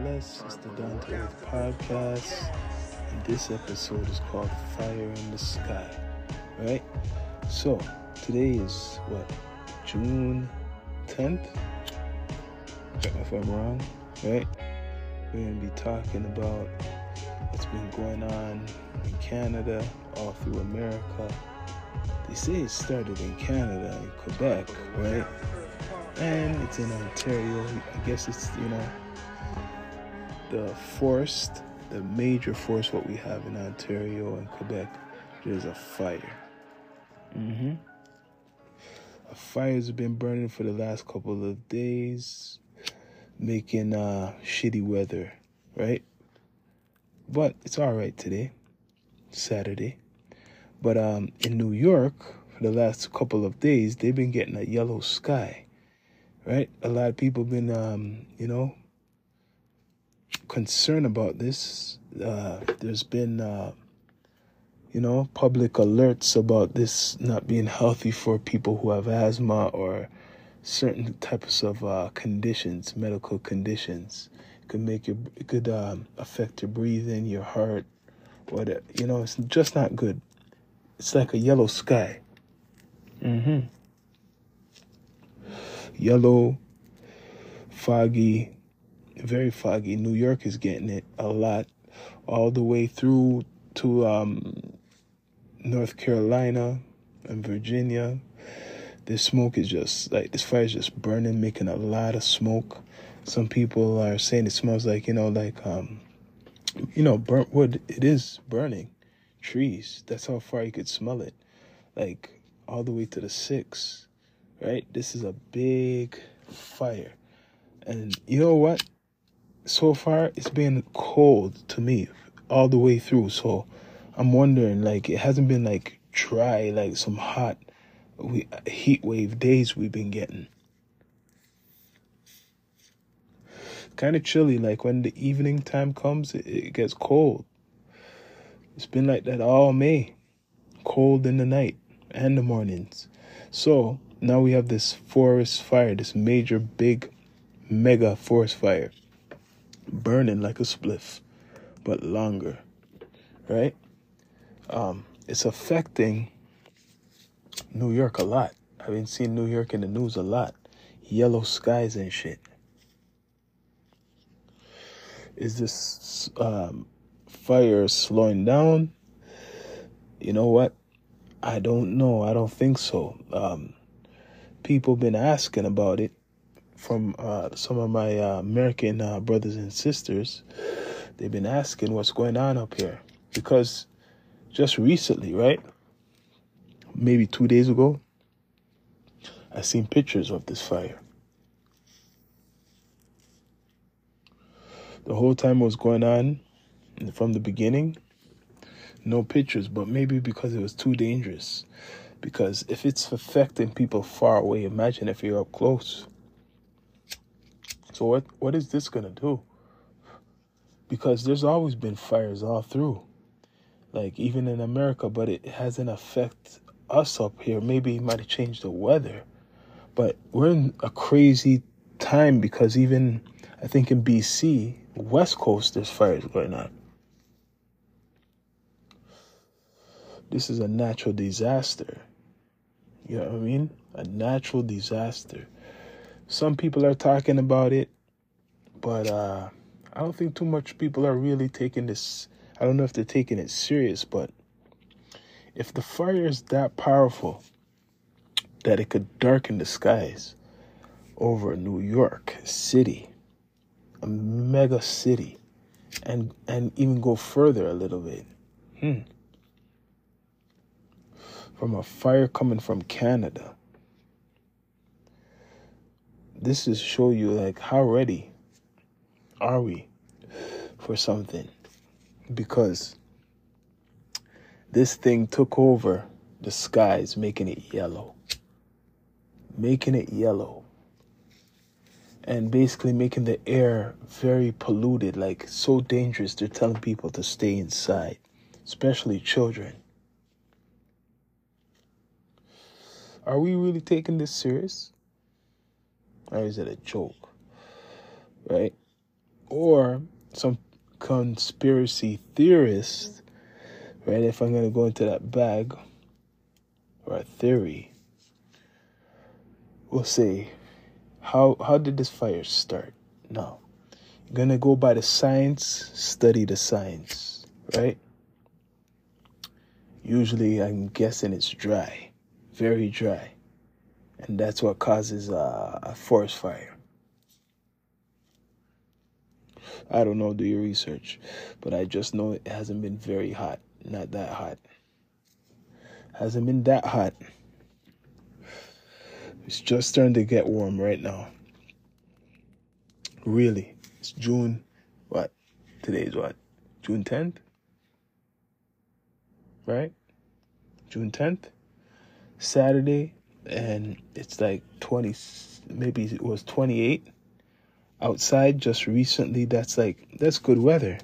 bless. It's the Down to Earth podcast, and this episode is called Fire in the Sky. Right? So, today is what? June 10th? Check if I'm wrong, right? We're going to be talking about what's been going on in Canada, all through America. They say it started in Canada, in Quebec, right? And it's in Ontario. I guess it's, you know, the forest, the major forest, what we have in Ontario and Quebec, there's a fire. Mm-hmm. A fire has been burning for the last couple of days, making uh, shitty weather, right? But it's all right today, Saturday. But um, in New York, for the last couple of days, they've been getting a yellow sky, right? A lot of people been, um, you know, concerned about this. Uh, there's been, uh, you know, public alerts about this not being healthy for people who have asthma or certain types of uh, conditions, medical conditions. It could make your, it could um, affect your breathing, your heart, whatever. You know, it's just not good. It's like a yellow sky. Mm-hmm. Yellow, foggy, very foggy. New York is getting it a lot, all the way through to um, North Carolina and Virginia. This smoke is just like this fire is just burning, making a lot of smoke. Some people are saying it smells like you know, like um, you know, burnt wood. It is burning trees. That's how far you could smell it, like all the way to the six. Right. This is a big fire, and you know what? So far it's been cold to me all the way through. So I'm wondering, like, it hasn't been like dry, like some hot we, heat wave days we've been getting. Kind of chilly, like when the evening time comes, it, it gets cold. It's been like that all May, cold in the night and the mornings. So now we have this forest fire, this major, big, mega forest fire burning like a spliff, but longer, right? Um, it's affecting New York a lot. I've been seeing New York in the news a lot. Yellow skies and shit. Is this um, fire slowing down? You know what? I don't know. I don't think so. Um, people been asking about it from uh, some of my uh, American uh, brothers and sisters. They've been asking what's going on up here because just recently, right? Maybe two days ago, I seen pictures of this fire. The whole time it was going on from the beginning, no pictures, but maybe because it was too dangerous. Because if it's affecting people far away, imagine if you're up close. So what what is this gonna do? Because there's always been fires all through, like even in America, but it hasn't affected us up here. Maybe it might have changed the weather, but we're in a crazy time because even I think in BC, West Coast, there's fires going on. This is a natural disaster. You know what I mean? A natural disaster some people are talking about it, but uh, I don't think too much people are really taking this. I don't know if they're taking it serious, but if the fire is that powerful that it could darken the skies over New York City, a mega city, and and even go further a little bit. Hmm. From a fire coming from Canada this is show you like how ready are we for something? Because this thing took over the skies making it yellow. Making it yellow. And basically making the air very polluted like so dangerous they're telling people to stay inside especially children. Are we really taking this serious or is it a joke? Right? or some conspiracy theorist, right? If I'm going to go into that bag or a theory, we'll say, how how did this fire start? No, you're gonna go by the science, study the science, right? Usually, I'm guessing it's dry, very dry, and that's what causes uh, a forest fire. I don't know, do your research, but I just know it hasn't been very hot, not that hot. Hasn't been that hot. It's just starting to get warm right now. Really. It's June, what? Today is what? June 10th? Right? June 10th? Saturday, and it's like 20, maybe it was 28 outside just recently. That's like, that's good weather.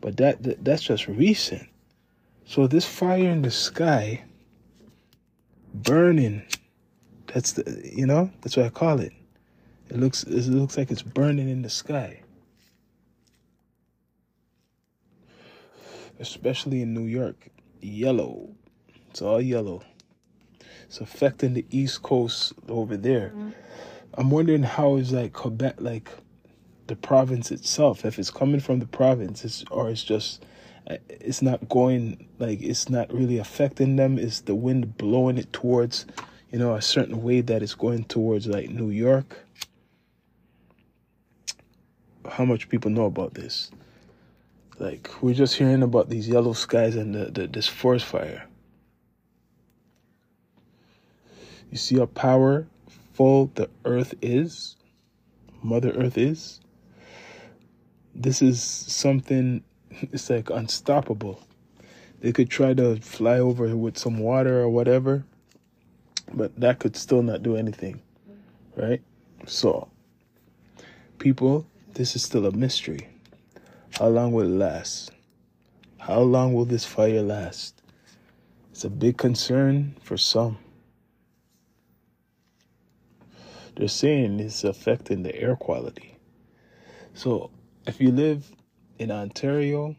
But that, that that's just recent. So this fire in the sky burning that's the you know that's what I call it. It looks it looks like it's burning in the sky. Especially in New York, yellow. It's all yellow. It's affecting the East Coast over there. Mm-hmm. I'm wondering how is like Quebec, like the province itself, if it's coming from the province, it's, or it's just it's not going like it's not really affecting them. Is the wind blowing it towards you know, a certain way that it's going towards like New York. How much people know about this? Like we're just hearing about these yellow skies and the, the this forest fire. You see how powerful the earth is? Mother Earth is? This is something it's like unstoppable. They could try to fly over with some water or whatever but that could still not do anything, right? So, people, this is still a mystery. How long will it last? How long will this fire last? It's a big concern for some. They're saying it's affecting the air quality. So, if you live in Ontario,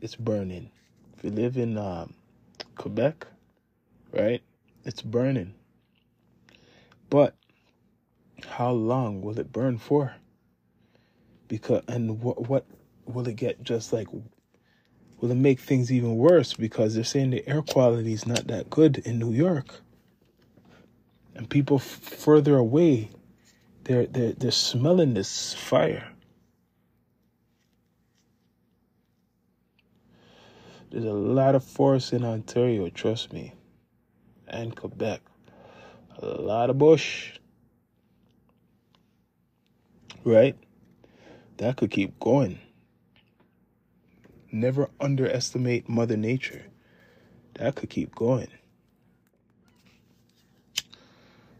it's burning. If you live in um, Quebec, right, it's burning. But how long will it burn for? Because and what what will it get just like will it make things even worse because they're saying the air quality is not that good in New York. And people f- further away they're they're they're smelling this fire. There's a lot of forest in Ontario, trust me and Quebec. A lot of bush. Right? That could keep going. Never underestimate Mother Nature. That could keep going.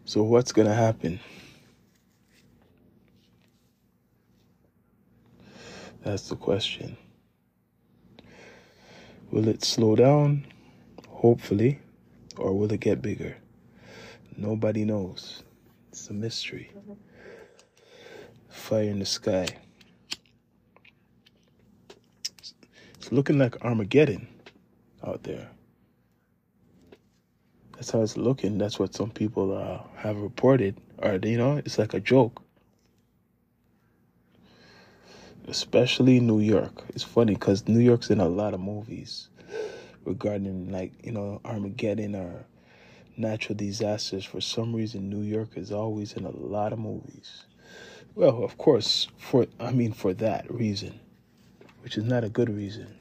So, what's going to happen? That's the question. Will it slow down? Hopefully. Or will it get bigger? Nobody knows. It's a mystery. Fire in the sky. It's looking like Armageddon out there. That's how it's looking. That's what some people uh, have reported. Or, you know, it's like a joke. Especially New York. It's funny because New York's in a lot of movies regarding like you know Armageddon or natural disasters. For some reason, New York is always in a lot of movies. Well, of course, for I mean for that reason, which is not a good reason.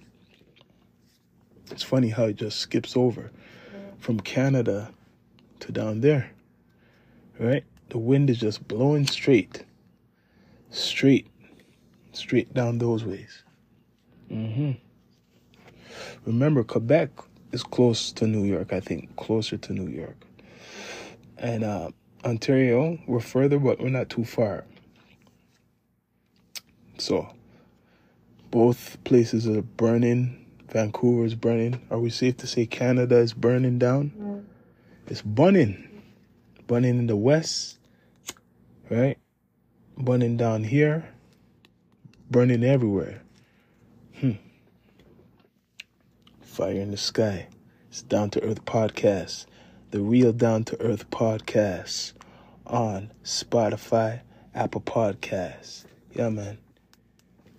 It's funny how it just skips over from Canada to down there. Right? The wind is just blowing straight. Straight. Straight down those ways. Mm-hmm. Remember, Quebec is close to New York, I think, closer to New York. And uh, Ontario, we're further, but we're not too far. So, both places are burning. Vancouver is burning. Are we safe to say Canada is burning down? It's burning. Burning in the west, right? Burning down here. burning everywhere. Hmm. Fire in the Sky. It's Down to Earth Podcast. The real Down to Earth Podcast on Spotify, Apple Podcasts. Yeah, man.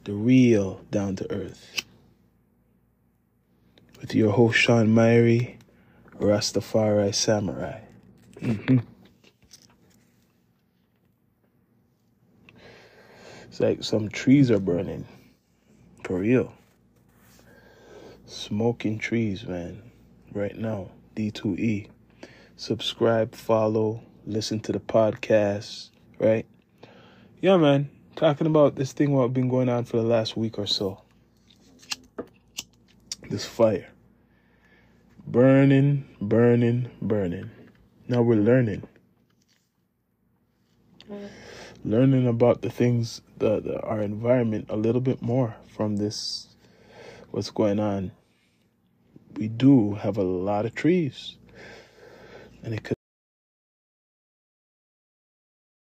The real Down to Earth. With your host, Sean Myrie, Rastafari Samurai. Mm-hmm. It's like some trees are burning. For real. Smoking trees, man. Right now. D2E. Subscribe, follow, listen to the podcast, right? Yeah, man. Talking about this thing what been going on for the last week or so. This fire. Burning, burning, burning. Now we're learning. Learning about the things, the, the our environment a little bit more from this, what's going on. We do have a lot of trees, and it could